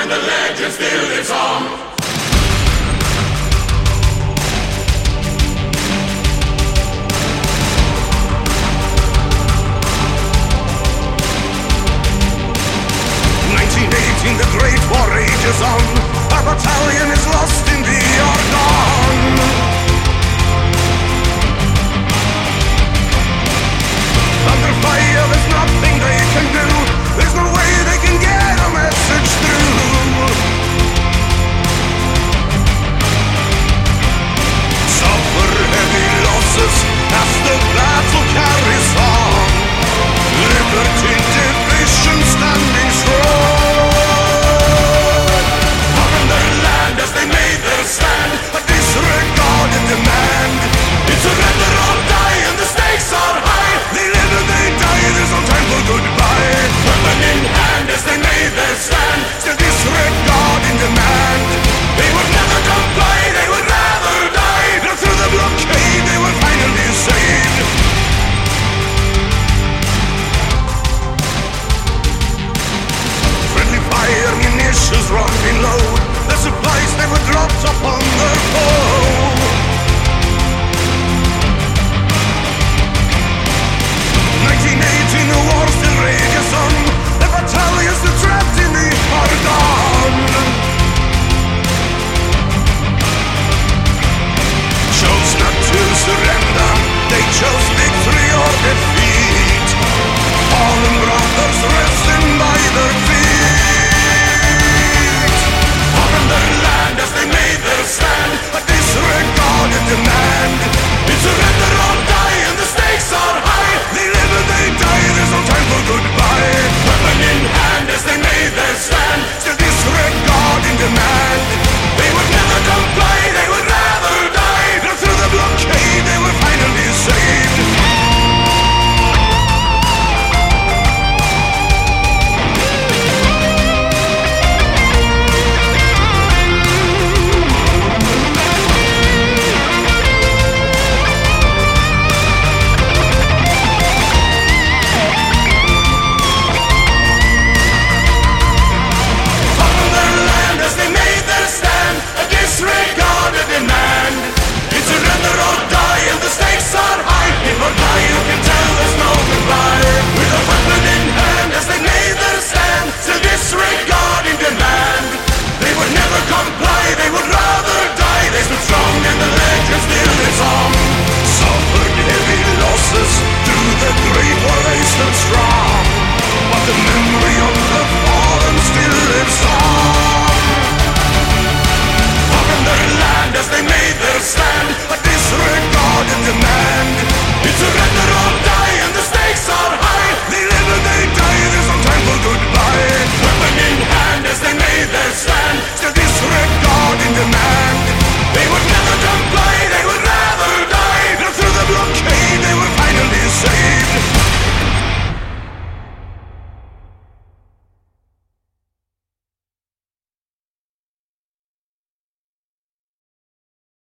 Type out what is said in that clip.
and the legend still lives on. The Great War rages on. Our battalion is lost in the Argonne.